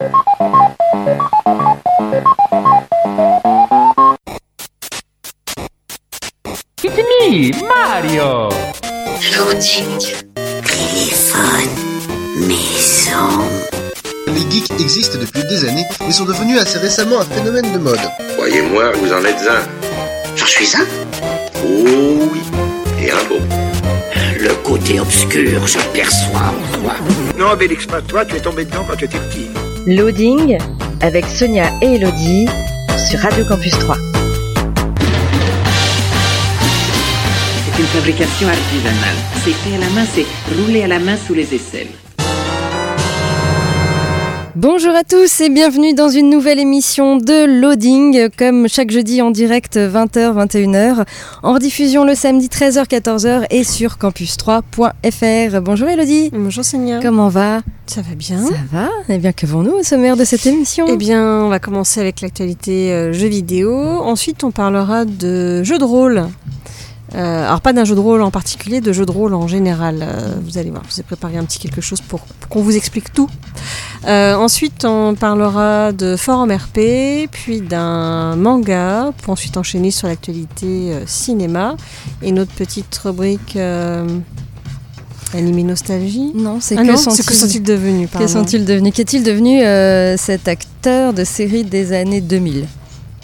It's me, Mario Loading, téléphone, maison. Les geeks existent depuis des années, mais sont devenus assez récemment un phénomène de mode. Croyez-moi, vous en êtes un. J'en suis un Oh oui, et un beau. Le côté obscur, je perçois en toi. Non, Obélix, pas toi, tu es tombé dedans quand tu étais petit. Loading avec Sonia et Elodie sur Radio Campus 3. C'est une fabrication artisanale. C'est fait à la main, c'est roulé à la main sous les aisselles. Bonjour à tous et bienvenue dans une nouvelle émission de Loading, comme chaque jeudi en direct 20h-21h, en rediffusion le samedi 13h-14h et sur campus3.fr. Bonjour Elodie. Bonjour Sonia. Comment va? Ça va bien Ça va? Eh bien, qu'avons-nous au sommaire de cette émission? Eh bien, on va commencer avec l'actualité euh, jeux vidéo. Ensuite, on parlera de jeux de rôle. Euh, alors pas d'un jeu de rôle en particulier, de jeux de rôle en général. Euh, vous allez voir, je vous ai préparé un petit quelque chose pour, pour qu'on vous explique tout. Euh, ensuite, on parlera de forum RP, puis d'un manga, pour ensuite enchaîner sur l'actualité euh, cinéma et notre petite rubrique euh, animé nostalgie. Non, c'est Ah que sont-ils devenus que sont-ils devenus? Qu'est-il devenu cet acteur de série des années 2000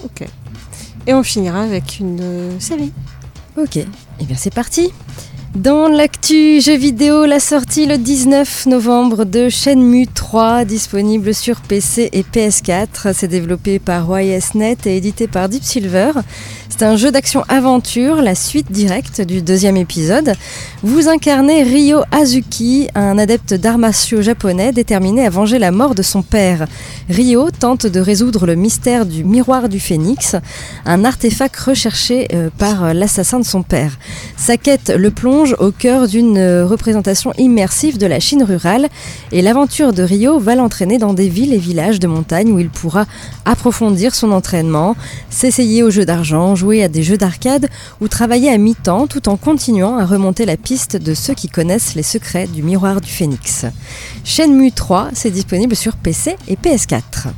Ok. Et on finira avec une série. Ok, eh bien c'est parti dans l'actu jeux vidéo, la sortie le 19 novembre de Shenmue 3, disponible sur PC et PS4. C'est développé par YSNet et édité par Deep Silver. C'est un jeu d'action-aventure, la suite directe du deuxième épisode. Vous incarnez Ryo Azuki, un adepte d'arts martiaux japonais déterminé à venger la mort de son père. Ryo tente de résoudre le mystère du miroir du phénix, un artefact recherché euh, par euh, l'assassin de son père. Sa quête le plonge au cœur d'une euh, représentation immersive de la Chine rurale et l'aventure de Rio va l'entraîner dans des villes et villages de montagne où il pourra approfondir son entraînement, s'essayer aux jeux d'argent, jouer à des jeux d'arcade ou travailler à mi-temps tout en continuant à remonter la piste de ceux qui connaissent les secrets du miroir du phénix. Shenmue 3, c'est disponible sur PC et PS4.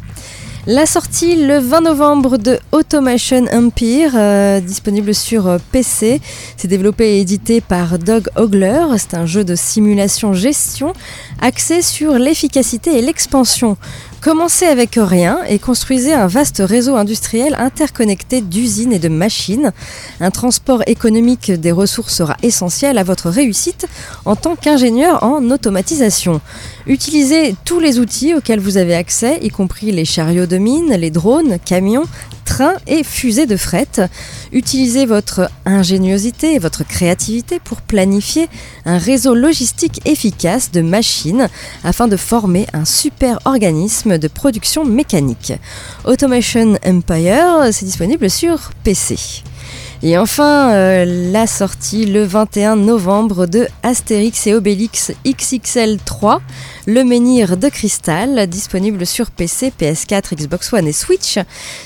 La sortie le 20 novembre de Automation Empire, euh, disponible sur euh, PC. C'est développé et édité par Doug Ogler. C'est un jeu de simulation-gestion axé sur l'efficacité et l'expansion. Commencez avec rien et construisez un vaste réseau industriel interconnecté d'usines et de machines. Un transport économique des ressources sera essentiel à votre réussite en tant qu'ingénieur en automatisation. Utilisez tous les outils auxquels vous avez accès, y compris les chariots de mine, les drones, camions, trains et fusées de fret. Utilisez votre ingéniosité et votre créativité pour planifier un réseau logistique efficace de machines afin de former un super organisme de production mécanique. Automation Empire, c'est disponible sur PC. Et enfin, euh, la sortie le 21 novembre de Astérix et Obélix XXL 3, le menhir de cristal, disponible sur PC, PS4, Xbox One et Switch.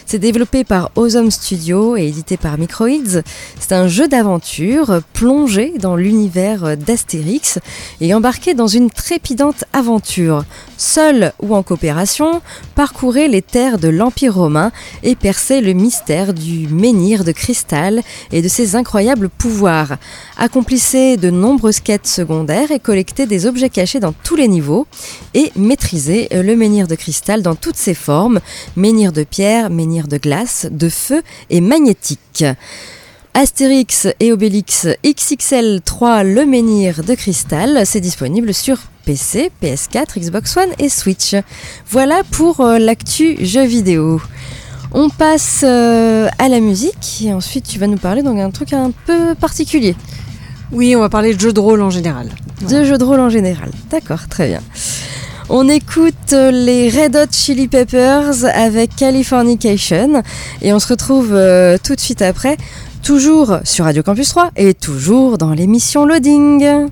C'est développé par Awesome Studio et édité par Microids. C'est un jeu d'aventure plongé dans l'univers d'Astérix et embarqué dans une trépidante aventure. Seul ou en coopération, parcourez les terres de l'Empire romain et percez le mystère du menhir de cristal et de ses incroyables pouvoirs. Accomplissez de nombreuses quêtes secondaires et collectez des objets cachés dans tous les niveaux et maîtrisez le menhir de cristal dans toutes ses formes, menhir de pierre, menhir de glace, de feu et magnétique. Astérix et Obélix XXL 3 Le Menhir de Cristal, c'est disponible sur PC, PS4, Xbox One et Switch. Voilà pour euh, l'actu jeux vidéo. On passe euh, à la musique et ensuite tu vas nous parler d'un truc un peu particulier. Oui, on va parler de jeux de rôle en général. De jeux de rôle en général. D'accord, très bien. On écoute euh, les Red Hot Chili Peppers avec Californication et on se retrouve euh, tout de suite après, toujours sur Radio Campus 3 et toujours dans l'émission Loading.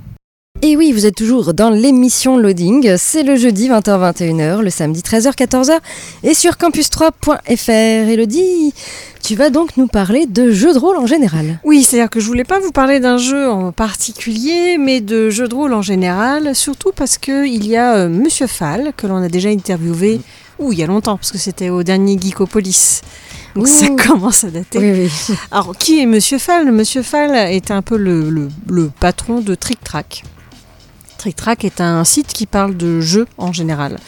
Et oui, vous êtes toujours dans l'émission Loading, c'est le jeudi 20h-21h, le samedi 13h-14h et sur campus3.fr. Elodie, tu vas donc nous parler de jeux de rôle en général. Oui, c'est-à-dire que je voulais pas vous parler d'un jeu en particulier, mais de jeux de rôle en général, surtout parce que il y a euh, Monsieur Fall, que l'on a déjà interviewé Ouh, il y a longtemps, parce que c'était au dernier Geekopolis. Donc Ouh. ça commence à dater. Oui, oui. Alors, qui est Monsieur Fall? Monsieur Fall est un peu le, le- le patron de Trick Track. Trick Track est un site qui parle de jeux en général,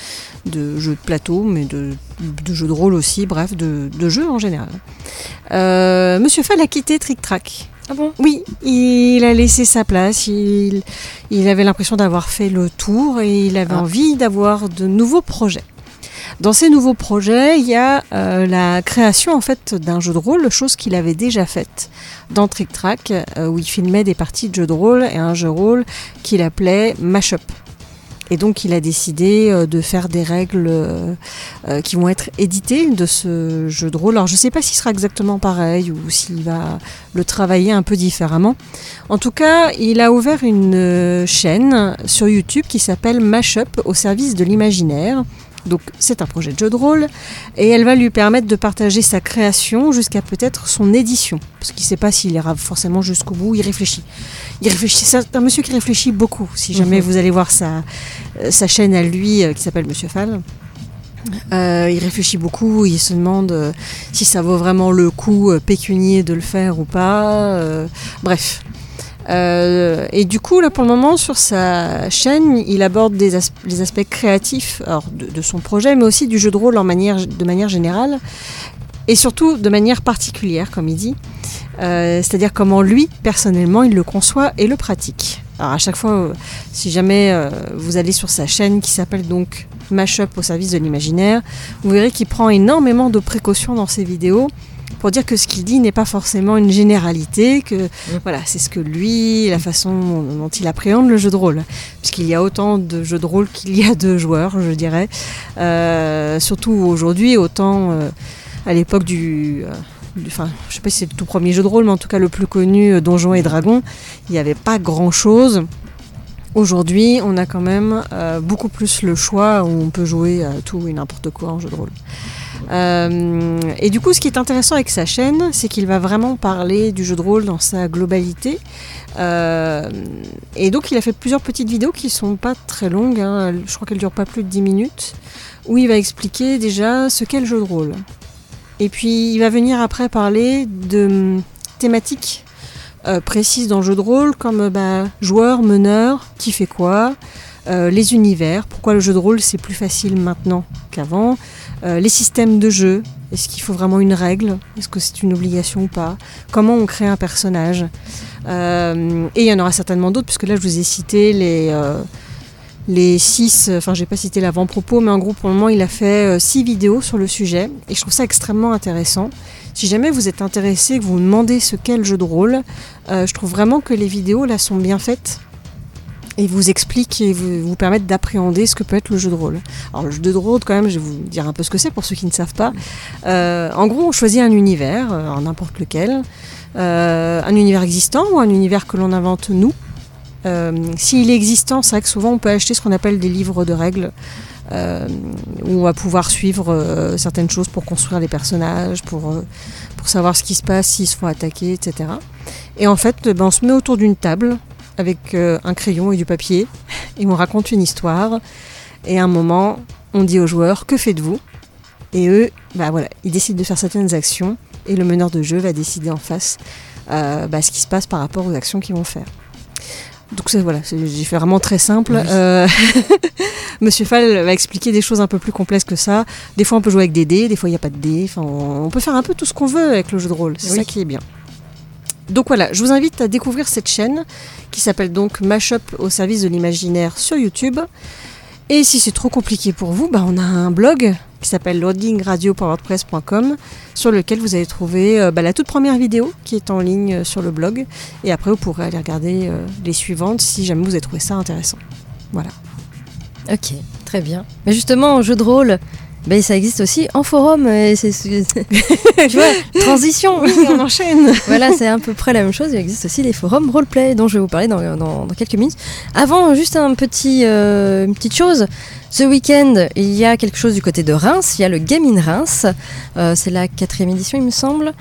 de jeux de plateau, mais de, de jeux de rôle aussi, bref, de, de jeux en général. Euh, Monsieur Fall a quitté Trick Track. Ah bon? Oui, il a laissé sa place, il, il avait l'impression d'avoir fait le tour et il avait Ah. envie d'avoir de nouveaux projets. Dans ces nouveaux projets, il y a euh, la création en fait d'un jeu de rôle, chose qu'il avait déjà faite dans Trick Track, euh, où il filmait des parties de jeux de rôle et un jeu de rôle qu'il appelait Mashup. Et donc il a décidé euh, de faire des règles qui vont être éditées de ce jeu de rôle. Alors je ne sais pas s'il sera exactement pareil ou s'il va le travailler un peu différemment. En tout cas, il a ouvert une chaîne sur YouTube qui s'appelle Mashup au service de l'imaginaire. Donc c'est un projet de jeu de rôle et elle va lui permettre de partager sa création jusqu'à peut-être son édition. Parce qu'il ne sait pas s'il ira forcément jusqu'au bout, il réfléchit. Il réfléchit, c'est un monsieur qui réfléchit beaucoup. Si jamais Mhm. vous allez voir sa, euh, sa chaîne à lui euh, qui s'appelle Monsieur Fall. Euh, il réfléchit beaucoup, il se demande euh, si ça vaut vraiment le coup euh, pécunier de le faire ou pas. bref. Euh, et du coup, là, pour le moment, sur sa chaîne, il aborde des les aspects créatifs de, son projet, mais aussi du jeu de rôle de manière générale, et surtout de manière particulière, comme il dit. Euh, C'est-à-dire comment lui, personnellement, il le conçoit et le pratique. Alors à chaque fois, euh, si jamais vous allez sur sa chaîne qui s'appelle donc Mashup au service de l'imaginaire, vous verrez qu'il prend énormément de précautions dans ses vidéos pour dire que ce qu'il dit n'est pas forcément une généralité, que voilà, c'est ce que lui, la façon dont il appréhende le jeu de rôle. Puisqu'il y a autant de jeux de rôle qu'il y a de joueurs, je dirais. Euh, surtout aujourd'hui, autant euh, à l'époque du... euh, du- Enfin, je sais pas si c'est le tout premier jeu de rôle, mais en tout cas le plus connu, Donjons et Dragons, il n'y avait pas grand-chose. Aujourd'hui, on a quand même euh, beaucoup plus le choix où on peut jouer à tout et n'importe quoi en jeu de rôle. Euh, et du coup, ce qui est intéressant avec sa chaîne, c'est qu'il va vraiment parler du jeu de rôle dans sa globalité. Euh, et donc, il a fait plusieurs petites vidéos qui sont pas très longues. hein. Je crois qu'elles durent pas plus de 10 minutes, où il va expliquer déjà ce qu'est le jeu de rôle. Et puis, il va venir après parler de hum, thématiques euh, précises dans le jeu de rôle, comme bah, joueur, meneur, qui fait quoi, les univers, pourquoi le jeu de rôle c'est plus facile maintenant qu'avant, euh, les systèmes de jeu, est-ce qu'il faut vraiment une règle, est-ce que c'est une obligation ou pas, comment on crée un personnage? Euh, et il y en aura certainement d'autres, puisque là je vous ai cité les, euh, les six, enfin j'ai pas cité l'avant-propos, mais en gros pour le moment il a fait six vidéos sur le sujet, et je trouve ça extrêmement intéressant. Si jamais vous êtes intéressé, que vous vous demandez ce qu'est le jeu de rôle, je trouve vraiment que les vidéos là sont bien faites et vous expliquent et vous, vous permettent d'appréhender ce que peut être le jeu de rôle. Alors le jeu de rôle quand même, je vais vous dire un peu ce que c'est pour ceux qui ne savent pas. Euh, en gros, on choisit un univers, euh, alors n'importe lequel, euh, un univers existant ou un univers que l'on invente nous. Euh, S'il est existant, c'est vrai que souvent on peut acheter ce qu'on appelle des livres de règles euh, où on va pouvoir suivre euh, certaines choses pour construire les personnages, pour, euh, pour savoir ce qui se passe, s'ils se font attaquer, etc. Et en fait, ben, on se met autour d'une table avec euh, un crayon et du papier et on raconte une histoire. Et à un moment, on dit aux joueurs que faites-vous? Et eux, bah voilà, ils décident de faire certaines actions et le meneur de jeu va décider en face euh, bah, ce qui se passe par rapport aux actions qu'ils vont faire. Donc c'est- voilà, j'ai fait vraiment très simple. Euh, Monsieur Fall va expliquer des choses un peu plus complexes que ça. Des fois on peut jouer avec des dés, des fois il n'y a pas de dés. Enfin, on on peut faire un peu tout ce qu'on veut avec le jeu de rôle. C'est Oui. ça qui est bien. Donc voilà, je vous invite à découvrir cette chaîne qui s'appelle donc Mashup au service de l'imaginaire sur YouTube. Et si c'est trop compliqué pour vous, bah on a un blog qui s'appelle loadingradio.wordpress.com sur lequel vous allez trouver euh, bah, la toute première vidéo qui est en ligne euh, sur le blog. Et après, vous pourrez aller regarder euh, les suivantes si jamais vous avez trouvé ça intéressant. Voilà. Ok, très bien. Mais justement, en jeu de rôle, ben, ça existe aussi en forum. et c'est- c'est- tu vois, transition. Oui, on enchaîne. voilà, c'est à peu près la même chose. Il existe aussi les forums roleplay dont je vais vous parler dans, dans- dans quelques minutes. Avant, juste un petit, euh, une petite chose Ce week-end, il y a quelque chose du côté de Reims. Il y a le Game in Reims. Euh, c'est la quatrième édition, il me semble.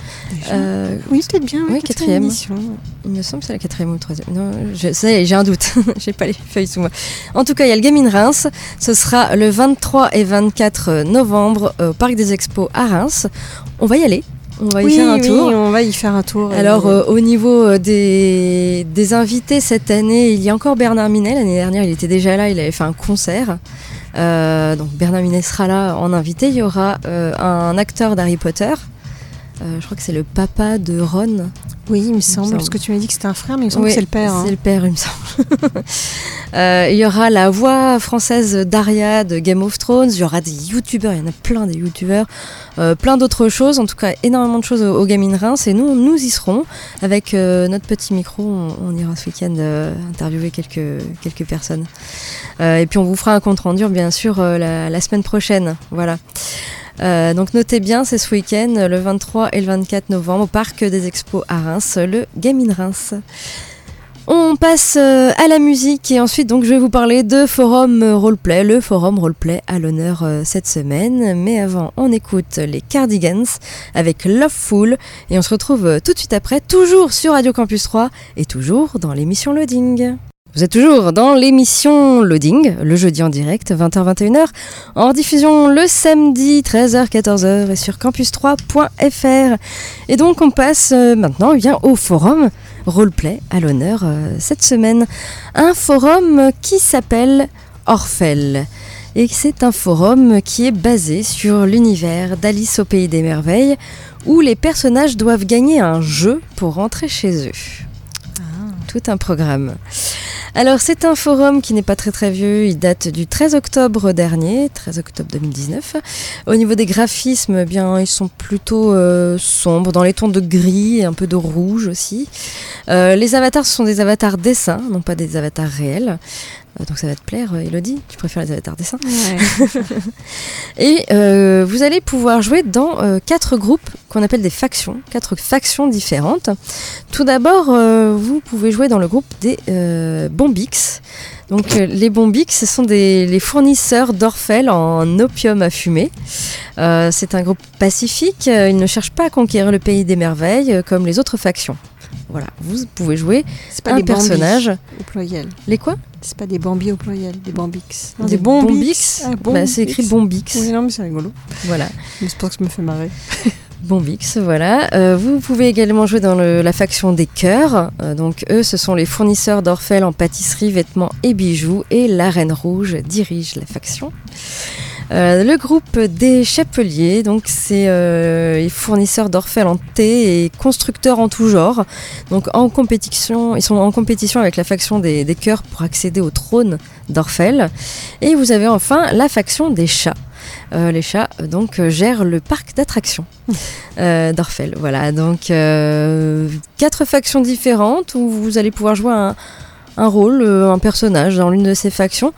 Euh, Oui, peut-être bien. oui, quatrième. édition. Il me semble que c'est la quatrième ou troisième. Non, j'ai un doute. j'ai pas les feuilles sous moi. En tout cas, il y a le Game in Reims. Ce sera le 23 et 24 novembre au Parc des Expos à Reims. On va y aller. On va y oui, faire un oui, tour. on va y faire un tour. Alors, Euh, euh, au niveau euh, des, des invités cette année, il y a encore Bernard Minet. L'année dernière, il était déjà là, il avait fait un concert. Euh, donc, Bernard Minet sera là en invité. Il y aura euh, un acteur d'Harry Potter. Euh, je crois que c'est le papa de Ron. oui, il me semble, parce que tu m'as dit que c'était un frère, mais il me semble Oui, que c'est le père. hein. C'est le père, il me semble. Euh, il y aura la voix française d'Aria de Game of Thrones. Il y aura des youtubeurs, il y en a plein des youtubeurs. Euh, plein d'autres choses, en tout cas énormément de choses au, in Reims. Et nous, nous y serons avec notre petit micro. On, on ira ce week-end interviewer quelques, quelques personnes. Et puis on vous fera un compte rendu, bien sûr, la, la semaine prochaine. Voilà. Euh, donc notez bien, c'est ce week-end, le 23 et le 24 novembre, au Parc des Expos à Reims, le Game in Reims. On passe euh, à la musique et ensuite donc je vais vous parler de Forum Roleplay, le Forum Roleplay à l'honneur euh, cette semaine. Mais avant, on écoute les Cardigans avec Loveful et on se retrouve tout de suite après, toujours sur Radio Campus 3 et toujours dans l'émission Loading. Vous êtes toujours dans l'émission Loading, le jeudi en direct, 20h-21h, en diffusion le samedi, 13h-14h et sur campus3.fr. Et donc on passe euh, maintenant eh au forum roleplay à l'honneur euh, cette semaine. Un forum qui s'appelle Orphel. Et c'est un forum qui est basé sur l'univers d'Alice au Pays des Merveilles, où les personnages doivent gagner un jeu pour rentrer chez eux. Un programme. Alors c'est un forum qui n'est pas très très vieux, il date du 13 octobre dernier, 13 octobre 2019. Au niveau des graphismes, eh bien ils sont plutôt euh, sombres, dans les tons de gris et un peu de rouge aussi. Euh, les avatars sont des avatars dessins, non pas des avatars réels. Euh, donc ça va te plaire, euh, Elodie Tu préfères les avatars dessins Ouais. Et euh, vous allez pouvoir jouer dans euh, quatre groupes qu'on appelle des factions, quatre factions différentes. Tout d'abord, euh, vous pouvez jouer dans le groupe des Bombix. Donc les Bombix, ce sont des, les fournisseurs d'Orphel en opium à fumer. C'est un groupe pacifique, ils ne cherchent pas à conquérir le pays des merveilles comme les autres factions. Voilà, vous pouvez jouer pas un des personnage. au pluriel. Les quoi? C'est pas des Bambi au pluriel, des Bambix. Non, Des Bombix. Ah, Bah, C'est écrit Bombix. Oui, non, mais c'est rigolo. Voilà. Mais C'est pour que ça me fait marrer. Bombix, voilà. Euh, vous pouvez également jouer dans le- la faction des cœurs. Euh, donc eux, ce sont les fournisseurs d'Orphel en pâtisserie, vêtements et bijoux. Et la Reine Rouge dirige la faction. Euh, le groupe des Chapeliers, donc c'est euh, les fournisseurs d'Orphel en thé et constructeurs en tout genre. Donc en compétition, ils sont en compétition avec la faction des, des cœurs pour accéder au trône d'Orphel. Et vous avez enfin la faction des chats. Euh, les chats euh, donc gèrent le parc d'attractions euh, d'Orphel. Voilà, donc euh, quatre factions différentes où vous allez pouvoir jouer un, un rôle, euh, un personnage dans l'une de ces factions.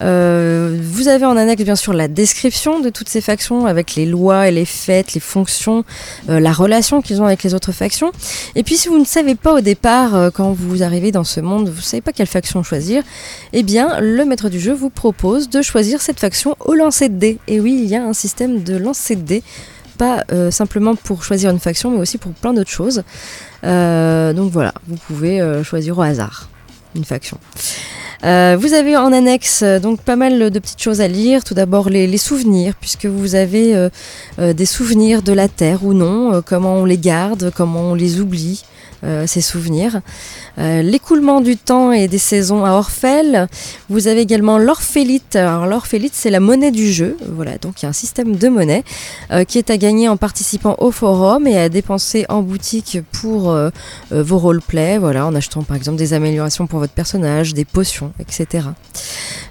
Euh, vous avez en annexe bien sûr la description de toutes ces factions avec les lois et les fêtes, les fonctions, euh, la relation qu'ils ont avec les autres factions. Et puis si vous ne savez pas au départ, quand vous arrivez dans ce monde, vous ne savez pas quelle faction choisir, eh bien le maître du jeu vous propose de choisir cette faction au lancer de dés. Et oui, il y a un système de lancer de dés pas simplement pour choisir une faction, mais aussi pour plein d'autres choses. Donc voilà, vous pouvez choisir au hasard une faction. Euh, vous avez en annexe euh, donc pas mal de petites choses à lire. Tout d'abord les, souvenirs, puisque vous avez euh, des souvenirs de la Terre ou non, comment on les garde, comment on les oublie, ces souvenirs. Euh, L'écoulement du temps et des saisons à Orphel. Vous avez également l'orphélite. Alors l'orphélite, c'est la monnaie du jeu. Voilà, donc il y a un système de monnaie euh, qui est à gagner en participant au forum et à dépenser en boutique pour euh, vos roleplays. Voilà, en achetant par exemple des améliorations pour votre personnage, des potions, etc.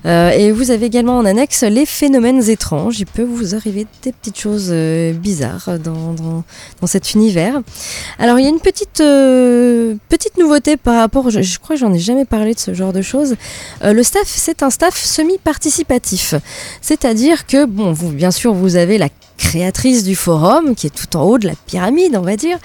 Et vous avez également en annexe les phénomènes étranges. Il peut vous arriver des petites choses bizarres dans, cet univers. Alors il y a une petite petite nouveauté rapport, je, je crois que j'en ai jamais parlé de ce genre de choses. Euh, le staff, c'est un staff semi-participatif, c'est-à-dire que bon, vous bien sûr vous avez la créatrice du forum qui est tout en haut de la pyramide, on va dire,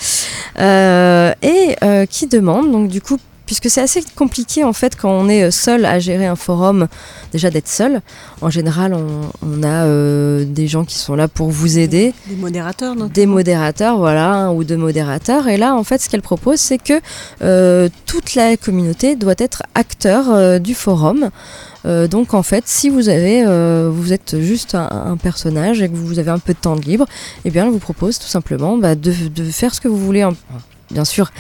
euh, et euh, qui demande donc du coup puisque c'est assez compliqué en fait quand on est euh, seul à gérer un forum, déjà d'être seul. En général, on, on a euh, des gens qui sont là pour vous aider, Des modérateurs, notamment. des modérateurs, voilà, un ou deux modérateurs. Et là, en fait, ce qu'elle propose, c'est que euh, toute la communauté doit être acteur euh, du forum. Donc en fait, si vous avez, vous êtes juste un, un personnage et que vous avez un peu de temps de libre, eh bien, elle vous propose tout simplement bah, de, de faire ce que vous voulez. en- Bien sûr,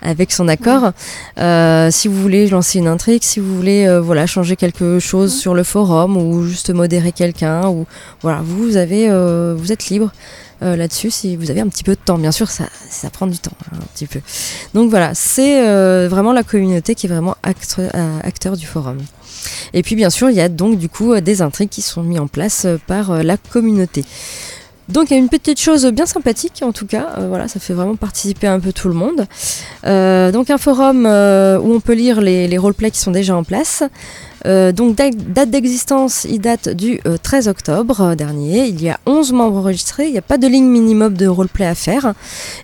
avec son accord. Euh, si vous voulez lancer une intrigue, si vous voulez, euh, voilà, changer quelque chose sur le forum ou juste modérer quelqu'un, ou voilà, vous avez, euh, vous êtes libre là-dessus si vous avez un petit peu de temps. Bien sûr, ça, ça prend du temps, hein, un petit peu. Donc voilà, c'est vraiment la communauté qui est vraiment acte- euh, acteur du forum. Et puis bien sûr, il y a donc du coup des intrigues qui sont mises en place par la communauté. Donc il y a une petite chose bien sympathique en tout cas, euh, voilà, ça fait vraiment participer un peu tout le monde. Euh, donc un forum euh, où on peut lire les, roleplays qui sont déjà en place. Donc da- date d'existence, il date du euh, 13 octobre dernier. Il y a 11 membres enregistrés, il n'y a pas de ligne minimum de roleplay à faire.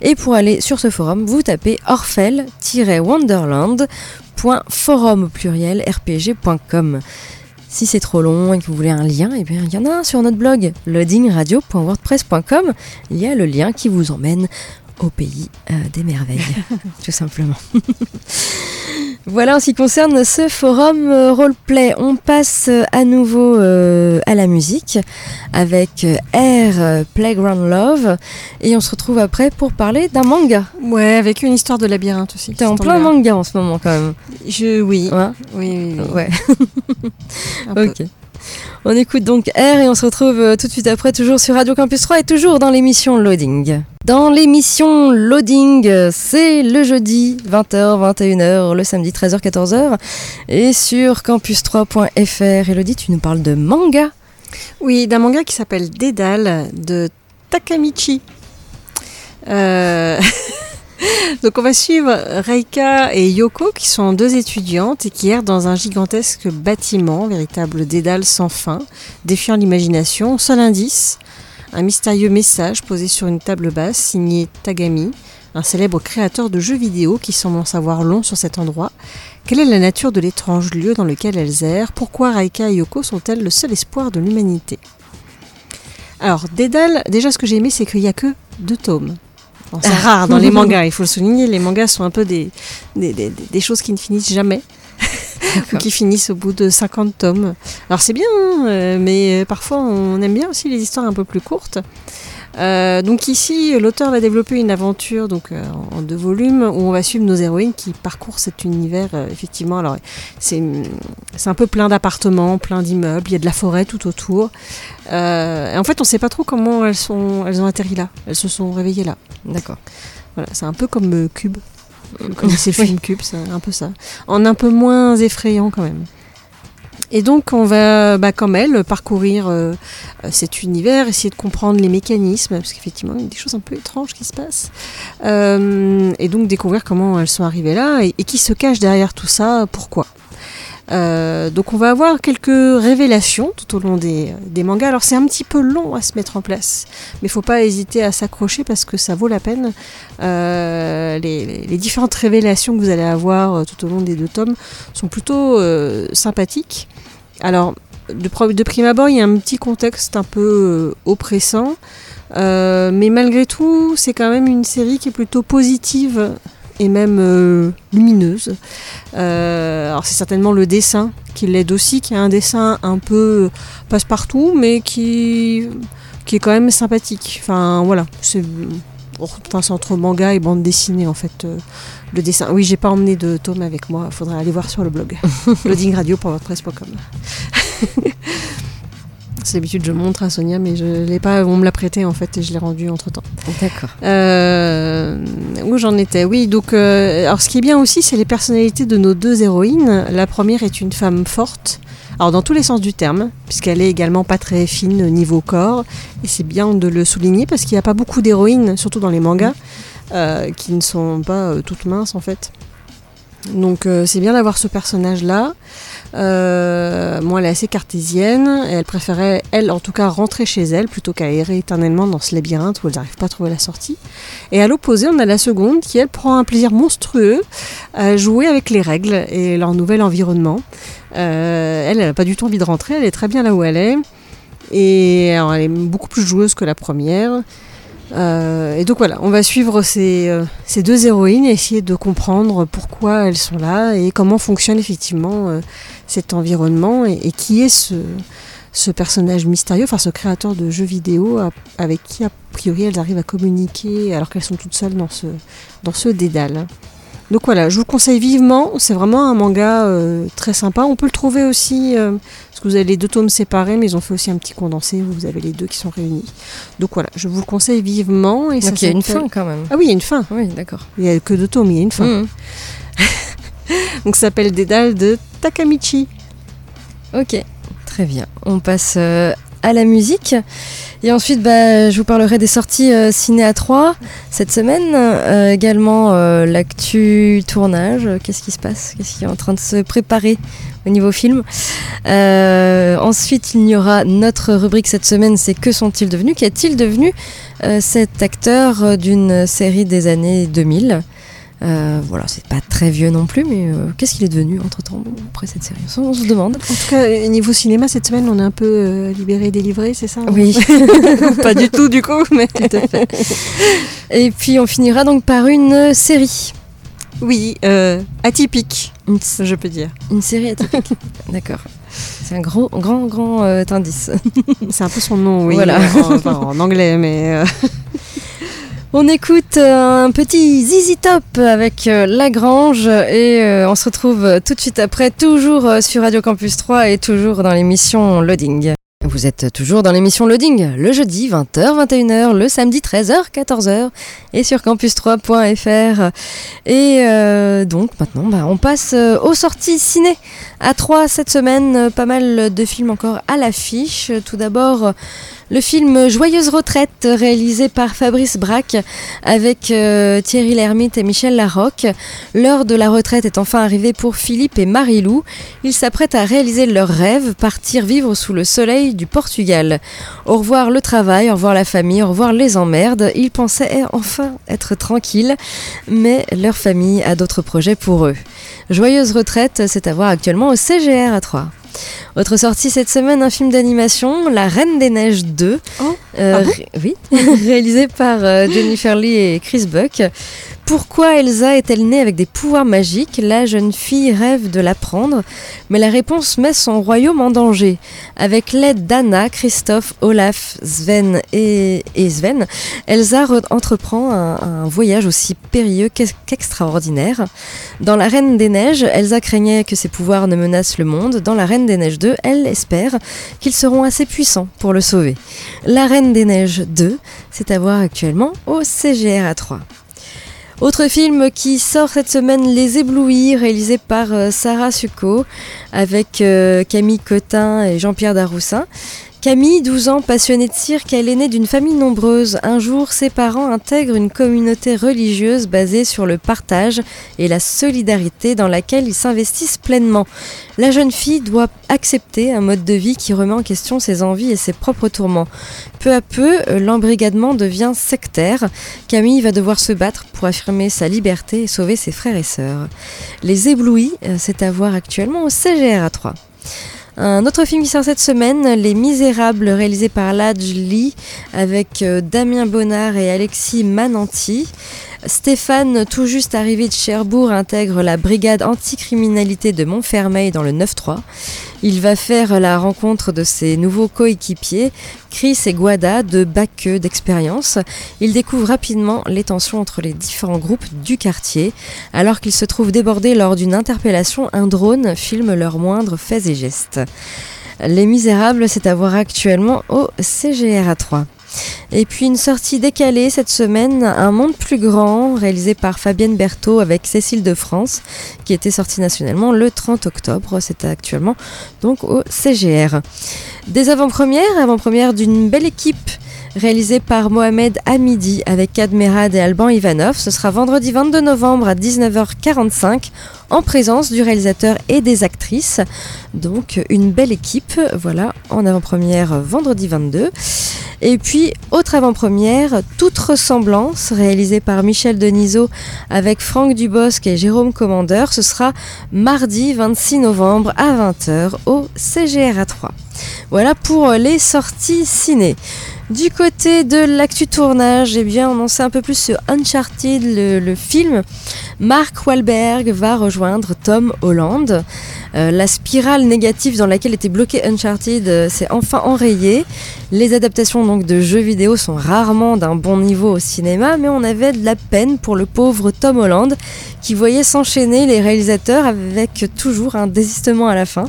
Et pour aller sur ce forum, vous tapez orphel-wonderland.forum au pluriel rpg.com. Si c'est trop long et que vous voulez un lien, eh bien il y en a un sur notre blog loadingradio.wordpress.com. Il y a le lien qui vous emmène au pays euh, des merveilles, tout simplement. Voilà en ce qui concerne ce forum euh, roleplay. On passe euh, à nouveau à la musique avec Air Playground Love et on se retrouve après pour parler d'un manga. Ouais, avec une histoire de labyrinthe aussi. T'es en plein manga en ce moment quand même. Je, oui. Oui, oui, oui. ouais. Un peu. On écoute donc R et on se retrouve euh, tout de suite après, toujours sur Radio Campus 3 et toujours dans l'émission Loading. Dans l'émission Loading, c'est le jeudi 20h, 21h, le samedi 13h, 14h et sur campus3.fr. Elodie, tu nous parles de manga Oui, d'un manga qui s'appelle Dédale de Takamichi. Euh, Donc on va suivre Reika et Yoko qui sont deux étudiantes et qui errent dans un gigantesque bâtiment, véritable dédale sans fin, défiant l'imagination. Seul indice, un mystérieux message posé sur une table basse signé Tagami, un célèbre créateur de jeux vidéo qui semble en savoir long sur cet endroit. Quelle est la nature de l'étrange lieu dans lequel elles errent? Pourquoi Raika et Yoko sont-elles le seul espoir de l'humanité? Alors, Dédale, déjà ce que j'ai aimé, c'est qu'il n'y a que deux tomes. Bon, c'est rare dans les mangas, il faut le souligner. Les mangas sont un peu des, des, des- des choses qui ne finissent jamais. ou qui finissent au bout de 50 tomes. Alors c'est bien, hein, euh, mais euh, parfois on aime bien aussi les histoires un peu plus courtes. Euh, donc ici, l'auteur va développer une aventure donc euh, en deux volumes où on va suivre nos héroïnes qui parcourent cet univers. euh, effectivement, alors c'est c'est un peu plein d'appartements, plein d'immeubles. Il y a de la forêt tout autour. Et en fait, on ne sait pas trop comment elles sont elles ont atterri là. Elles se sont réveillées là. D'accord. Voilà, c'est un peu comme Cube. Vous connaissez le film Cube, c'est un peu ça. En un peu moins effrayant quand même. Et donc on va, bah, comme elle, parcourir euh, cet univers, essayer de comprendre les mécanismes, parce qu'effectivement il y a des choses un peu étranges qui se passent. Euh, et donc découvrir comment elles sont arrivées là et, et qui se cache derrière tout ça, pourquoi. Euh, donc on va avoir quelques révélations tout au long des, mangas. Alors c'est un petit peu long à se mettre en place, mais faut pas hésiter à s'accrocher parce que ça vaut la peine. Euh, les, différentes révélations que vous allez avoir euh, tout au long des deux tomes sont plutôt sympathiques. Alors de, de prime abord, il y a un petit contexte un peu oppressant, mais malgré tout, c'est quand même une série qui est plutôt positive et même euh, lumineuse. Euh, alors c'est certainement le dessin qui l'aide aussi, qui est un dessin un peu passe-partout, mais qui, qui est quand même sympathique. Enfin voilà, c'est enfin, c'est entre manga et bande dessinée en fait euh, le dessin. Oui, j'ai pas emmené de tome avec moi, faudrait aller voir sur le blog loadingradio.wordpress.com. C'est d'habitude je montre à Sonia, mais je l'ai pas. On me l'a prêté en fait et je l'ai rendu entre temps. D'accord. Euh, où j'en étais? Oui, donc euh, alors ce qui est bien aussi, c'est les personnalités de nos deux héroïnes. La première est une femme forte, alors dans tous les sens du terme, puisqu'elle est également pas très fine niveau corps, et c'est bien de le souligner parce qu'il n'y a pas beaucoup d'héroïnes, surtout dans les mangas, euh, qui ne sont pas toutes minces en fait. Donc c'est bien d'avoir ce personnage-là. Euh, moi, elle est assez cartésienne. Et elle préférait, elle, en tout cas, rentrer chez elle plutôt qu'à errer éternellement dans ce labyrinthe où elle n'arrive pas à trouver la sortie. Et à l'opposé, on a la seconde qui, elle, prend un plaisir monstrueux à jouer avec les règles et leur nouvel environnement. Euh, elle, elle n'a pas du tout envie de rentrer. Elle est très bien là où elle est. Et alors, elle est beaucoup plus joueuse que la première. Euh, et donc voilà, on va suivre ces, euh, ces deux héroïnes et essayer de comprendre pourquoi elles sont là et comment fonctionne effectivement cet environnement et, et qui est ce, ce personnage mystérieux, enfin ce créateur de jeux vidéo avec qui a priori elles arrivent à communiquer alors qu'elles sont toutes seules dans ce, dans ce dédale. Donc voilà, je vous le conseille vivement, c'est vraiment un manga euh, très sympa. On peut le trouver aussi, euh, parce que vous avez les deux tomes séparés, mais ils ont fait aussi un petit condensé où vous avez les deux qui sont réunis. Donc voilà, je vous le conseille vivement. Et ça Donc il y a une fin quand même. Ah oui, il y a une fin. Oui, d'accord. Il n'y a que deux tomes, il y a une fin. Mhm. Donc ça s'appelle Dédale de Takamichi. Ok, très bien. On passe euh, à la musique. Et ensuite, bah, je vous parlerai des sorties euh, ciné à 3 cette semaine. Euh, également, euh, l'actu tournage. Qu'est-ce qui se passe? Qu'est-ce qui est en train de se préparer au niveau film? Ensuite, il y aura notre rubrique cette semaine, c'est Que sont-ils devenus? Qu'est-il devenu cet acteur d'une série des années 2000 euh, voilà, c'est pas très vieux non plus, mais euh, qu'est-ce qu'il est devenu entre temps après cette série? On, se demande. En tout cas, euh, niveau cinéma, cette semaine, on est un peu euh, libéré, délivré, c'est ça? Oui, Pas du tout, du coup, mais. tout à fait. Et puis on finira donc par une série. Oui, atypique, je peux dire. une série atypique. D'accord. C'est un gros, grand, grand indice. C'est un peu son nom, oui. Voilà. En, enfin, en anglais, mais. On écoute euh, un petit Zizi Top avec euh, Lagrange et euh, on se retrouve tout de suite après, toujours sur Radio Campus 3 et toujours dans l'émission Loading. Vous êtes toujours dans l'émission Loading, le jeudi 20h, 21h, le samedi 13h, 14h et sur campus3.fr. Et donc maintenant, bah, on passe aux sorties ciné. À 3 cette semaine, pas mal de films encore à l'affiche. Tout d'abord, le film Joyeuse retraite réalisé par Fabrice Braque avec euh, Thierry Lhermitte et Michel Larocque. L'heure de la retraite est enfin arrivée pour Philippe et Marie-Lou. Ils s'apprêtent à réaliser leur rêve, partir vivre sous le soleil du Portugal. Au revoir le travail, au revoir la famille, au revoir les emmerdes. Ils pensaient enfin être tranquilles, mais leur famille a d'autres projets pour eux. Joyeuse retraite, c'est à voir actuellement au CGR à 3. Autre sortie cette semaine, un film d'animation, La Reine des Neiges 2. Oh, Euh, ah bon ré- oui, réalisé par euh, Jennifer Lee et Chris Buck. Pourquoi Elsa est-elle née avec des pouvoirs magiques? La jeune fille rêve de l'apprendre, mais la réponse met son royaume en danger. Avec l'aide d'Anna, Christophe, Olaf, Sven et, Sven, Elsa re- entreprend un, voyage aussi périlleux qu'ex- qu'extraordinaire. Dans La Reine des Neiges, Elsa craignait que ses pouvoirs ne menacent le monde. Dans La Reine des Neiges 2, elle espère qu'ils seront assez puissants pour le sauver. La Reine des Neiges 2, c'est à voir actuellement au CGR à 3. Autre film qui sort cette semaine, Les Éblouis, réalisé par euh, Sarah Succo, avec euh, Camille Cotin et Jean-Pierre Daroussin. Camille, 12 ans, passionnée de cirque, elle est née d'une famille nombreuse. Un jour, ses parents intègrent une communauté religieuse basée sur le partage et la solidarité dans laquelle ils s'investissent pleinement. La jeune fille doit accepter un mode de vie qui remet en question ses envies et ses propres tourments. Peu à peu, euh, l'embrigadement devient sectaire. Camille va devoir se battre pour affirmer sa liberté et sauver ses frères et sœurs. Les éblouis, euh, c'est à voir actuellement au CGR à 3. Un autre film qui sort cette semaine, Les Misérables, réalisé par Ladj Lee, avec euh, Damien Bonnard et Alexis Mananti. Stéphane, tout juste arrivé de Cherbourg, intègre la brigade anticriminalité de Montfermeil dans le 9-3. Il va faire la rencontre de ses nouveaux coéquipiers, Chris et Guada, de bac d'expérience. Il découvre rapidement les tensions entre les différents groupes du quartier. Alors qu'ils se trouvent débordés lors d'une interpellation, un drone filme leurs moindres faits et gestes. Les Misérables, c'est à voir actuellement au CGR 3. Et puis une sortie décalée cette semaine, Un monde plus grand, réalisé par Fabienne Berthaud avec Cécile de France, qui était sorti nationalement le 30 octobre. C'est actuellement donc au CGR. Des avant-premières, avant-première d'une belle équipe réalisée par Mohamed Hamidi avec Admerad et Alban Ivanov. Ce sera vendredi 22 novembre à 19h45 en présence du réalisateur et des actrices. Donc une belle équipe, voilà, en avant-première vendredi 22. Et puis, autre avant-première, toute ressemblance, réalisée par Michel Denisot avec Franck Dubosc et Jérôme Commandeur, ce sera mardi 26 novembre à 20h au CGRA 3. Voilà pour les sorties ciné. Du côté de l'actu tournage, eh bien, on en sait un peu plus sur Uncharted, le film. Mark Wahlberg va rejoindre Tom Holland. Euh, la spirale négative dans laquelle était bloqué Uncharted euh, s'est enfin enrayée. Les adaptations donc de jeux vidéo sont rarement d'un bon niveau au cinéma, mais on avait de la peine pour le pauvre Tom Holland qui voyait s'enchaîner les réalisateurs avec toujours un désistement à la fin.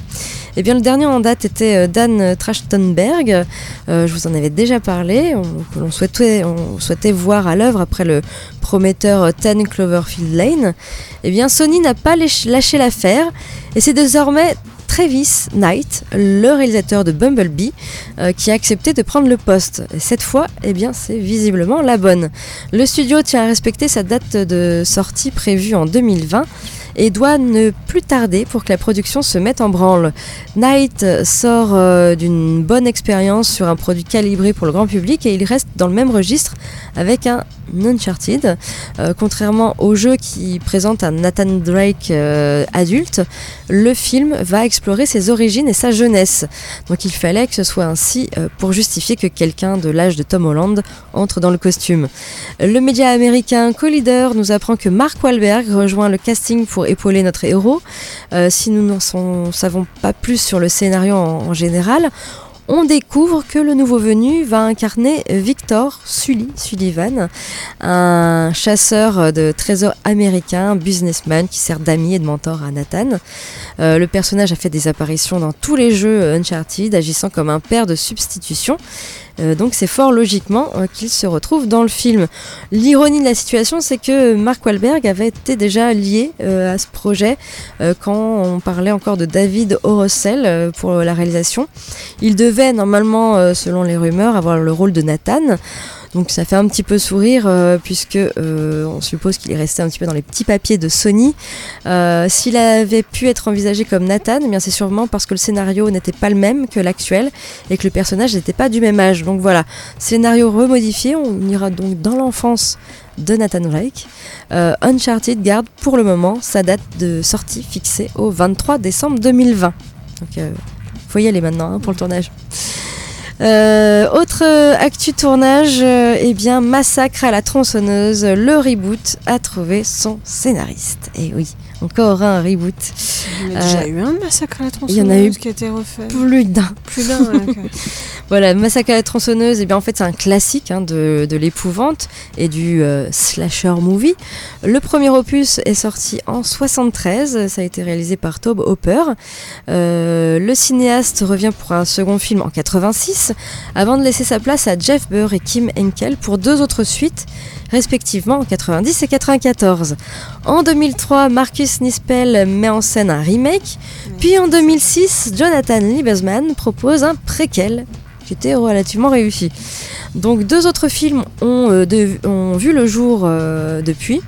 Eh bien, le dernier en date était euh, Dan Trachtenberg. Euh, je vous en avais déjà parlé, on, souhaitait, voir à l'œuvre après le prometteur 10 Cloverfield Lane. Eh bien, Sony n'a pas lâché l'affaire et c'est désormais Travis Knight, le réalisateur de Bumblebee, euh, qui a accepté de prendre le poste. Et cette fois, eh bien, c'est visiblement la bonne. Le studio tient à respecter sa date de sortie prévue en 2020 et doit ne plus tarder pour que la production se mette en branle. Knight sort euh, d'une bonne expérience sur un produit calibré pour le grand public et il reste dans le même registre avec un Uncharted. Euh, contrairement au jeu qui présente un Nathan Drake euh, adulte, le film va explorer ses origines et sa jeunesse. Donc il fallait que ce soit ainsi euh, pour justifier que quelqu'un de l'âge de Tom Holland entre dans le costume. Le média américain Collider nous apprend que Mark Wahlberg rejoint le casting pour épauler notre héros. Euh, si nous n'en savons pas plus sur le scénario en, en général, on découvre que le nouveau venu va incarner Victor Sully Sullivan, un chasseur de trésors américain, businessman qui sert d'ami et de mentor à Nathan. Euh, le personnage a fait des apparitions dans tous les jeux Uncharted, agissant comme un père de substitution. Euh, donc c'est fort logiquement euh, qu'il se retrouve dans le film. L'ironie de la situation, c'est que Mark Wahlberg avait été déjà lié euh, à ce projet quand on parlait encore de David O. Russell euh, pour la réalisation. Il devait normalement, selon les rumeurs, avoir le rôle de Nathan. Donc ça fait un petit peu sourire euh, puisque euh, on suppose qu'il est resté un petit peu dans les petits papiers de Sony. Euh, S'il avait pu être envisagé comme Nathan, eh bien c'est sûrement parce que le scénario n'était pas le même que l'actuel et que le personnage n'était pas du même âge. Donc voilà, scénario remodifié, on ira donc dans l'enfance de Nathan Drake. Euh, Uncharted garde pour le moment sa date de sortie fixée au 23 décembre 2020. Donc faut y aller maintenant hein, pour le tournage. Euh, autre euh, actu tournage, euh, eh bien Massacre à la tronçonneuse, le reboot a trouvé son scénariste. Et oui, encore un reboot. Il y en a déjà eu un massacre à la il y en a eu tronçonneuse qui a été refait. Plus d'un. Plus d'un. Voilà, Massacre à la tronçonneuse, eh bien en fait c'est un classique hein, de, de l'épouvante et du euh, slasher movie. Le premier opus est sorti en 73, ça a été réalisé par Tobe Hopper. Euh, le cinéaste revient pour un second film en 86, avant de laisser sa place à Jeff Burr et Kim Henkel pour deux autres suites, respectivement en 90 et 94. En 2003, Marcus Nispel met en scène un remake, puis en 2006, Jonathan Liebesman propose un préquel qui était relativement réussi. Donc deux autres films ont, euh, de- ont vu le jour euh, depuis.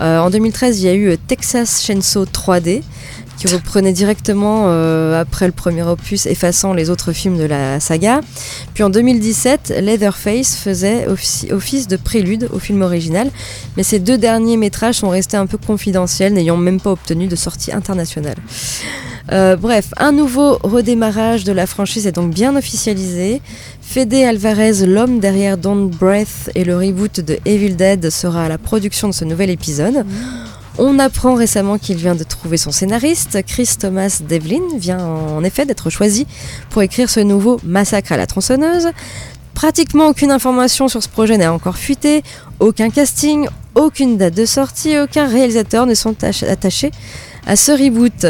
Euh, en 2013, il y a eu Texas Chainsaw 3D qui reprenait directement euh, après le premier opus, effaçant les autres films de la saga. Puis en 2017, Leatherface faisait office de prélude au film original, mais ces deux derniers métrages sont restés un peu confidentiels, n'ayant même pas obtenu de sortie internationale. Euh, bref, un nouveau redémarrage de la franchise est donc bien officialisé. Fede Alvarez, l'homme derrière Don't Breath et le reboot de Evil Dead, sera à la production de ce nouvel épisode. On apprend récemment qu'il vient de trouver son scénariste. Chris Thomas Devlin vient en effet d'être choisi pour écrire ce nouveau Massacre à la tronçonneuse. Pratiquement aucune information sur ce projet n'a encore fuité, aucun casting, aucune date de sortie, aucun réalisateur ne sont ach- attachés à ce reboot.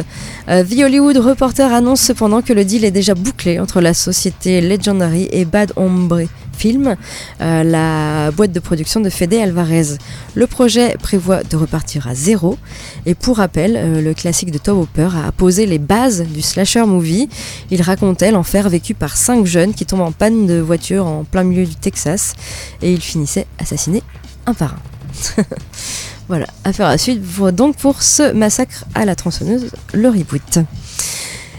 Euh, The Hollywood Reporter annonce cependant que le deal est déjà bouclé entre la société Legendary et Bad Hombre Film, euh, la boîte de production de Fede Alvarez. Le projet prévoit de repartir à zéro et pour rappel, euh, le classique de Tom Hopper a posé les bases du slasher movie. Il racontait l'enfer vécu par cinq jeunes qui tombent en panne de voiture en plein milieu du Texas et ils finissaient assassinés un par un. Voilà, affaire à suivre donc pour ce massacre à la tronçonneuse, le reboot.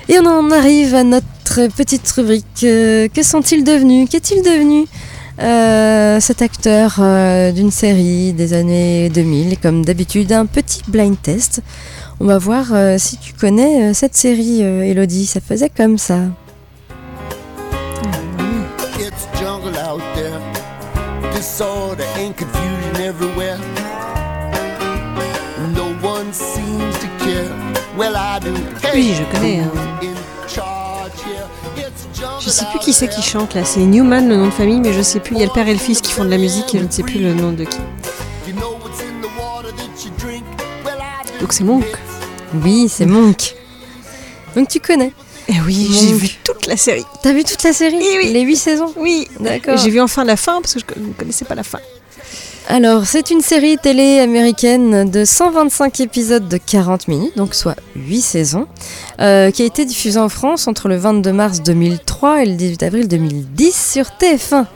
Et on en arrive à notre petite rubrique. euh, que sont-ils devenus? Qu'est-il devenu? Euh, cet acteur euh, d'une série des années 2000 Et comme d'habitude, un petit blind test. On va voir si tu connais cette série, Elodie. Ça faisait comme ça. Oui, je connais, hein. Je sais plus qui c'est qui chante là. C'est Newman le nom de famille, mais je sais plus. Il y a le père et le fils qui font de la musique et je ne sais plus le nom de qui. Donc c'est Monk. Oui, c'est Monk. Donc tu connais? Eh oui, j'ai vu toute la série. T'as vu toute la série? Eh oui. Les 8 saisons? Oui, D'accord. J'ai vu enfin la fin parce que je ne connaissais pas la fin. Alors, c'est une série télé américaine de 125 épisodes de 40 minutes, donc soit 8 saisons, euh, qui a été diffusée en France entre le 22 mars 2003 et le 18 avril 2010 sur TF1.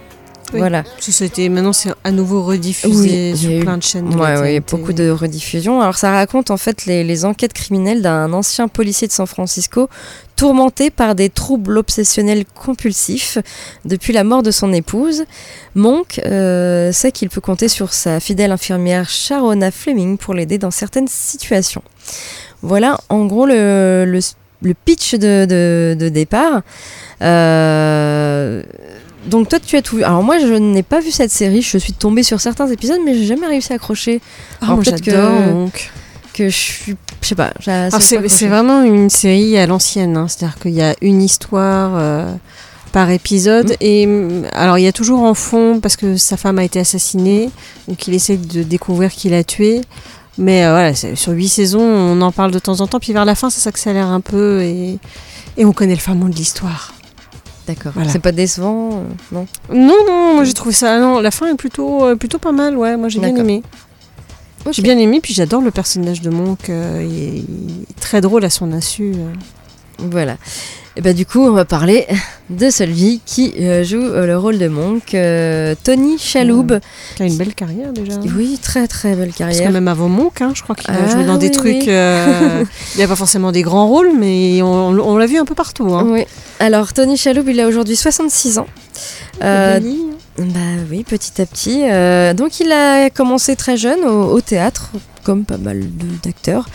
Oui. Voilà. C'était maintenant c'est à nouveau rediffusé Oui, sur eu- plein de chaînes. de Ouais, la ouais, il y a beaucoup de rediffusions. Alors, ça raconte en fait les, les enquêtes criminelles d'un ancien policier de San Francisco tourmenté par des troubles obsessionnels compulsifs depuis la mort de son épouse. Monk euh, sait qu'il peut compter sur sa fidèle infirmière Sharona Fleming pour l'aider dans certaines situations. Voilà en gros le, le, le pitch de, de- de départ. Euh, donc toi tu as tout vu. Alors moi je n'ai pas vu cette série, je suis tombée sur certains épisodes mais j'ai jamais réussi à accrocher. Ah, Alors, peut-être que- Monk. Que je suis, je sais pas. c'est vraiment une série à l'ancienne, hein. c'est-à-dire qu'il y a une histoire euh, par épisode Mm. et mm, alors il y a toujours en fond parce que sa femme a été assassinée, donc il essaie de découvrir qui l'a tué. Mais euh, voilà, sur huit saisons, on en parle de temps en temps, puis vers la fin, ça s'accélère un peu et, et on connaît le fin mot de l'histoire. D'accord. Voilà. C'est pas décevant, euh, non Non, non, moi j'ai trouvé ça. Non, la fin est plutôt, euh, plutôt pas mal, ouais. Moi j'ai bien aimé. J'ai bien aimé, puis j'adore le personnage de Monk. euh, il, est, il est très drôle à son insu. Voilà. Et bah du coup, on va parler de celui qui euh, joue euh, le rôle de Monk, euh, Tony Chaloub. Il a une belle carrière déjà. Oui, très très belle Parce carrière. que même avant Monk, hein, je crois qu'il a Ah, joué dans des trucs. oui. il n'a pas forcément des grands rôles, mais on, on l'a vu un peu partout. Hein. Oui. Alors Tony Chaloub, il a aujourd'hui 66 ans. Euh, hein. Bah oui, petit à petit. Euh, donc il a commencé très jeune au, au théâtre, comme pas mal d'acteurs,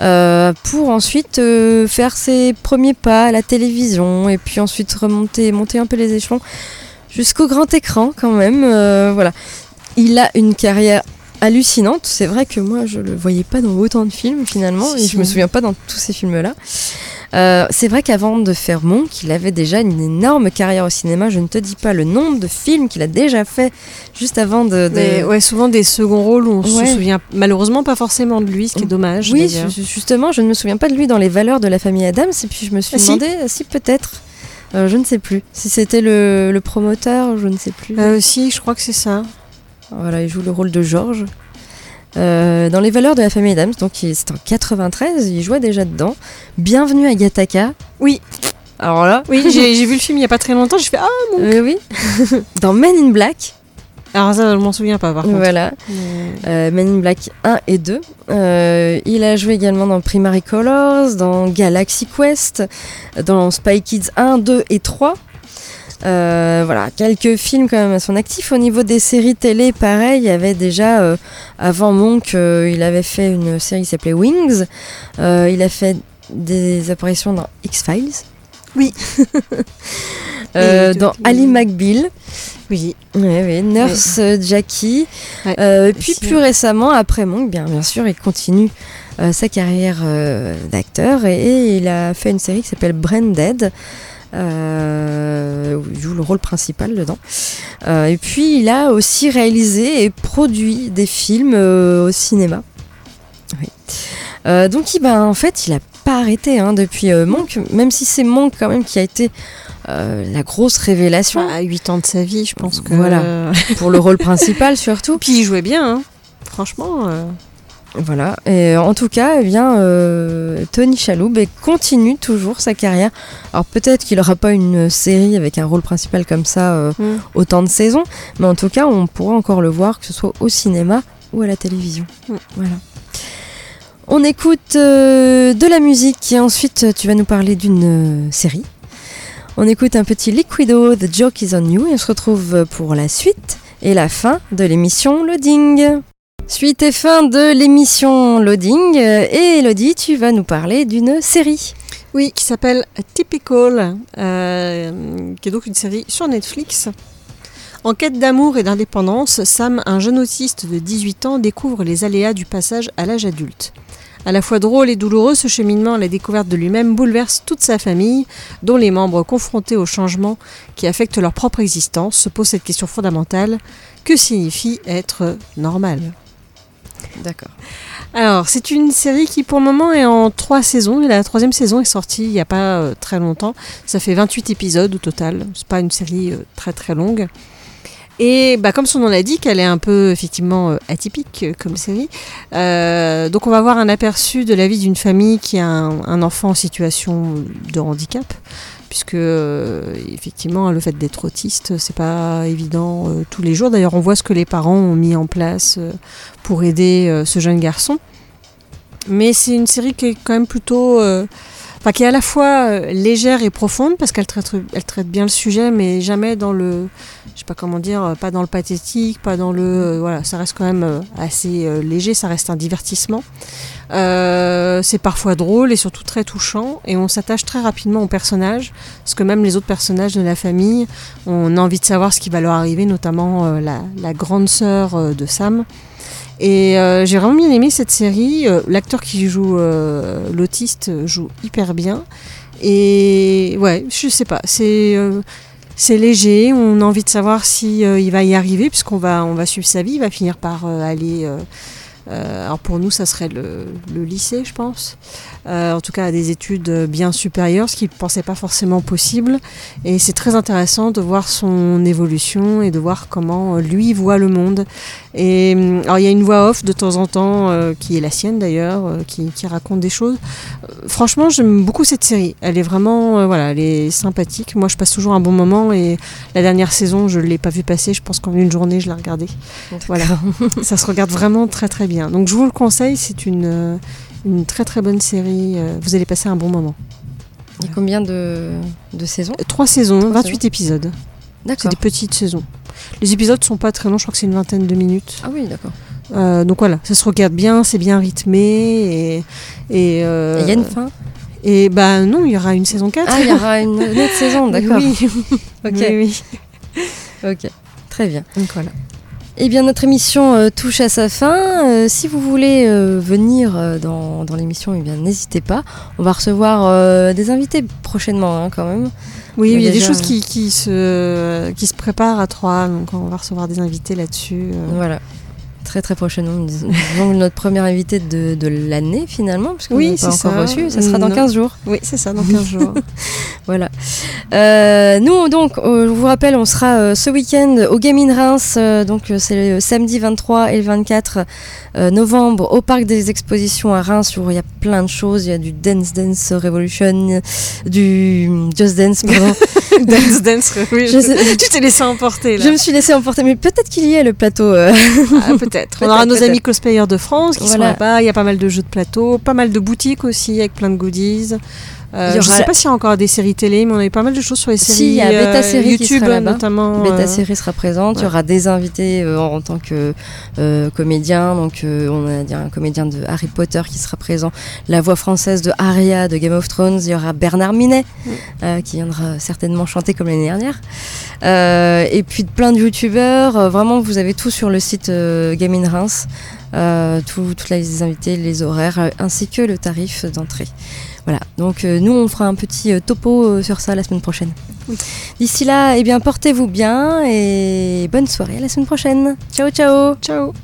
euh, pour ensuite euh, faire ses premiers pas à la télévision et puis ensuite remonter, monter un peu les échelons jusqu'au grand écran quand même. voilà. Il a une carrière hallucinante. C'est vrai que moi je le voyais pas dans autant de films finalement Si, et je me si. souviens pas dans tous ces films là. Euh, c'est vrai qu'avant de faire Monk, il avait déjà une énorme carrière au cinéma. Je ne te dis pas le nombre de films qu'il a déjà fait juste avant de. de- Mais ouais, souvent des seconds rôles où on Ouais. se souvient malheureusement pas forcément de lui, ce qui est dommage. Oui, justement, je ne me souviens pas de lui dans les valeurs de la famille Adams. Et puis je me suis Ah, si. demandé euh, si peut-être. euh, je ne sais plus. Si c'était le, le promoteur, je ne sais plus. Euh, si, je crois que c'est ça. Voilà, il joue le rôle de George. Euh, dans les valeurs de la famille Adams, donc c'est en 93, il jouait déjà dedans. Bienvenue à Gataka. Oui. Alors là, Oui, j'ai vu le film il y a pas très longtemps, j'ai fait Ah mon. euh, oui. dans Men in Black, Alors ça, je m'en souviens pas par contre. voilà. Mais- Euh, Men in Black 1 et 2. Euh, il a joué également dans Primary Colors, dans Galaxy Quest, dans Spy Kids 1, 2 et 3. Euh, voilà, quelques films quand même à son actif. Au niveau des séries télé, pareil, il y avait déjà, euh, avant Monk, euh, il avait fait une série qui s'appelait Wings. Il a fait des apparitions dans X-Files. Oui. Dans Ali McBeal. Oui. Oui, oui, Nurse Jackie. Ouais, puis plus récemment, après Monk, bien, bien sûr, il continue sa carrière d'acteur et, et il a fait une série qui s'appelle Branded. Euh, il joue le rôle principal dedans. Euh, et puis il a aussi réalisé et produit des films euh, au cinéma. Oui. Euh, donc il, ben, en fait, il a pas arrêté hein, depuis Monk, même si c'est Monk quand même qui a été la grosse révélation À 8 ans de sa vie, je pense que. Voilà. pour le rôle principal surtout. Puis il jouait bien, hein. Franchement. Euh, Voilà. Et en tout cas, eh bien, euh, Tony Chaloub continue toujours sa carrière. Alors peut-être qu'il n'aura pas une série avec un rôle principal comme ça euh, Mm. autant de saisons, mais en tout cas, on pourra encore le voir, que ce soit au cinéma ou à la télévision. Mm. Voilà. On écoute euh, de la musique et ensuite euh, tu vas nous parler d'une euh, série. On écoute un petit Liquido, The Joke is on You et on se retrouve pour la suite et la fin de l'émission Loading. Suite et fin de l'émission Loading euh, et Elodie, tu vas nous parler d'une série. Oui, qui s'appelle Typical, euh, qui est donc une série sur Netflix. En quête d'amour et d'indépendance, Sam, un jeune autiste de 18 ans, découvre les aléas du passage à l'âge adulte. À la fois drôle et douloureux, ce cheminement à la découverte de lui-même bouleverse toute sa famille, dont les membres confrontés aux changements qui affectent leur propre existence se posent cette question fondamentale que signifie être normal? D'accord. alors, c'est une série qui pour le moment est en trois saisons. La troisième saison est sortie il n'y a pas euh, très longtemps. Ça fait 28 épisodes au total. C'est pas une série euh, très très longue. Et bah, comme son nom l'indique, elle est un peu effectivement euh, atypique comme série. Donc on va avoir un aperçu de la vie d'une famille qui a un enfant en situation de handicap. Puisque euh, effectivement le fait d'être autiste c'est pas évident euh, tous les jours. D'ailleurs on voit ce que les parents ont mis en place euh, pour aider ce jeune garçon. Mais c'est une série qui est quand même plutôt. Enfin, qui est à la fois euh, légère et profonde, parce qu'elle traite, bien le sujet, mais jamais dans le. Je sais pas comment dire, euh, pas dans le pathétique, pas dans le. euh, voilà, ça reste quand même assez léger, ça reste un divertissement. C'est parfois drôle et surtout très touchant, et on s'attache très rapidement aux personnages, parce que même les autres personnages de la famille, on a envie de savoir ce qui va leur arriver, notamment la, grande sœur de Sam. Et euh, j'ai vraiment bien aimé cette série. Euh, L'acteur qui joue euh, l'autiste joue hyper bien. Et ouais, je sais pas, c'est c'est léger. On a envie de savoir si il va y arriver, puisqu'on va on va suivre sa vie. Il va finir par aller. alors pour nous, ça serait le, le lycée, je pense. Euh, en tout cas, à des études bien supérieures, ce qu'il ne pensait pas forcément possible. Et c'est très intéressant de voir son évolution et de voir comment euh, lui voit le monde. Et hum, alors il y a une voix off de temps en temps euh, qui est la sienne d'ailleurs, euh, qui, qui raconte des choses. Euh, franchement, j'aime beaucoup cette série. Elle est vraiment, euh, voilà, elle est sympathique. Moi, je passe toujours un bon moment et la dernière saison, je l'ai pas vu passer. Je pense qu'en une journée, je l'ai regardée. Voilà, ça se regarde vraiment très très bien. Donc je vous le conseille, c'est une euh, une très très bonne série. euh, Vous allez passer un bon moment. Il y a combien de, de saisons? Trois saisons, Trois 28 épisodes. C'est D'accord. des petites saisons. Les épisodes sont pas très longs, je crois que c'est une vingtaine de minutes. Ah oui, d'accord. Euh, donc voilà, ça se regarde bien, c'est bien rythmé et euh, Il y a une fin? et bah non, il y aura une saison 4. Ah, il y aura une, une autre saison, d'accord. Oui, Ok. oui, oui. Ok, très bien. Donc voilà. Eh bien, notre émission euh, touche à sa fin. Euh, si vous voulez euh, venir dans, dans l'émission, eh bien, n'hésitez pas. On va recevoir des invités prochainement, hein, quand même. Oui, il y a des choses qui, qui se qui se préparent à trois, donc on va recevoir des invités là-dessus. Voilà. Très très prochainement, disons notre première invité de, de l'année finalement, parce qu'on Oui, pas encore ça. reçu. Ça sera dans Non. 15 jours. Oui, c'est ça, dans 15 jours. Voilà. Euh, nous, donc, euh, je vous rappelle, on sera euh, ce week-end au Game in Reims. donc, c'est le samedi 23 et le 24 euh, novembre au Parc des Expositions à Reims où il y a plein de choses. Il y a du Dance Dance Revolution, du Just Dance, pardon. dance, dance, oui. Je tu t'es laissé emporter là. je me suis laissée emporter, mais peut-être qu'il y a le plateau. Ah, peut-être. On aura nos amis cosplayers de France qui Voilà. sont là-bas. Il y a pas mal de jeux de plateau, pas mal de boutiques aussi avec plein de goodies. Euh, Je aura- sais pas s'il y a encore des séries télé, mais on a eu pas mal de choses sur les séries. Si, il y a Beta euh, Série qui YouTube sera là-bas. notamment. Beta euh, Série sera présente. Il y aura des invités en tant que comédien. Donc, on a un comédien de Harry Potter qui sera présent. La voix française de Arya de Game of Thrones. Il y aura Bernard Minet Mm. qui viendra certainement chanter comme l'année dernière. Et puis plein de youtubeurs. Vraiment, vous avez tout sur le site Game in Reims. Euh, tout- toute la liste des invités, les horaires, euh, ainsi que le tarif d'entrée. Voilà, donc euh, nous on fera un petit euh, topo euh, sur ça la semaine prochaine. D'ici là, eh bien portez-vous bien et bonne soirée à la semaine prochaine. Ciao ciao Ciao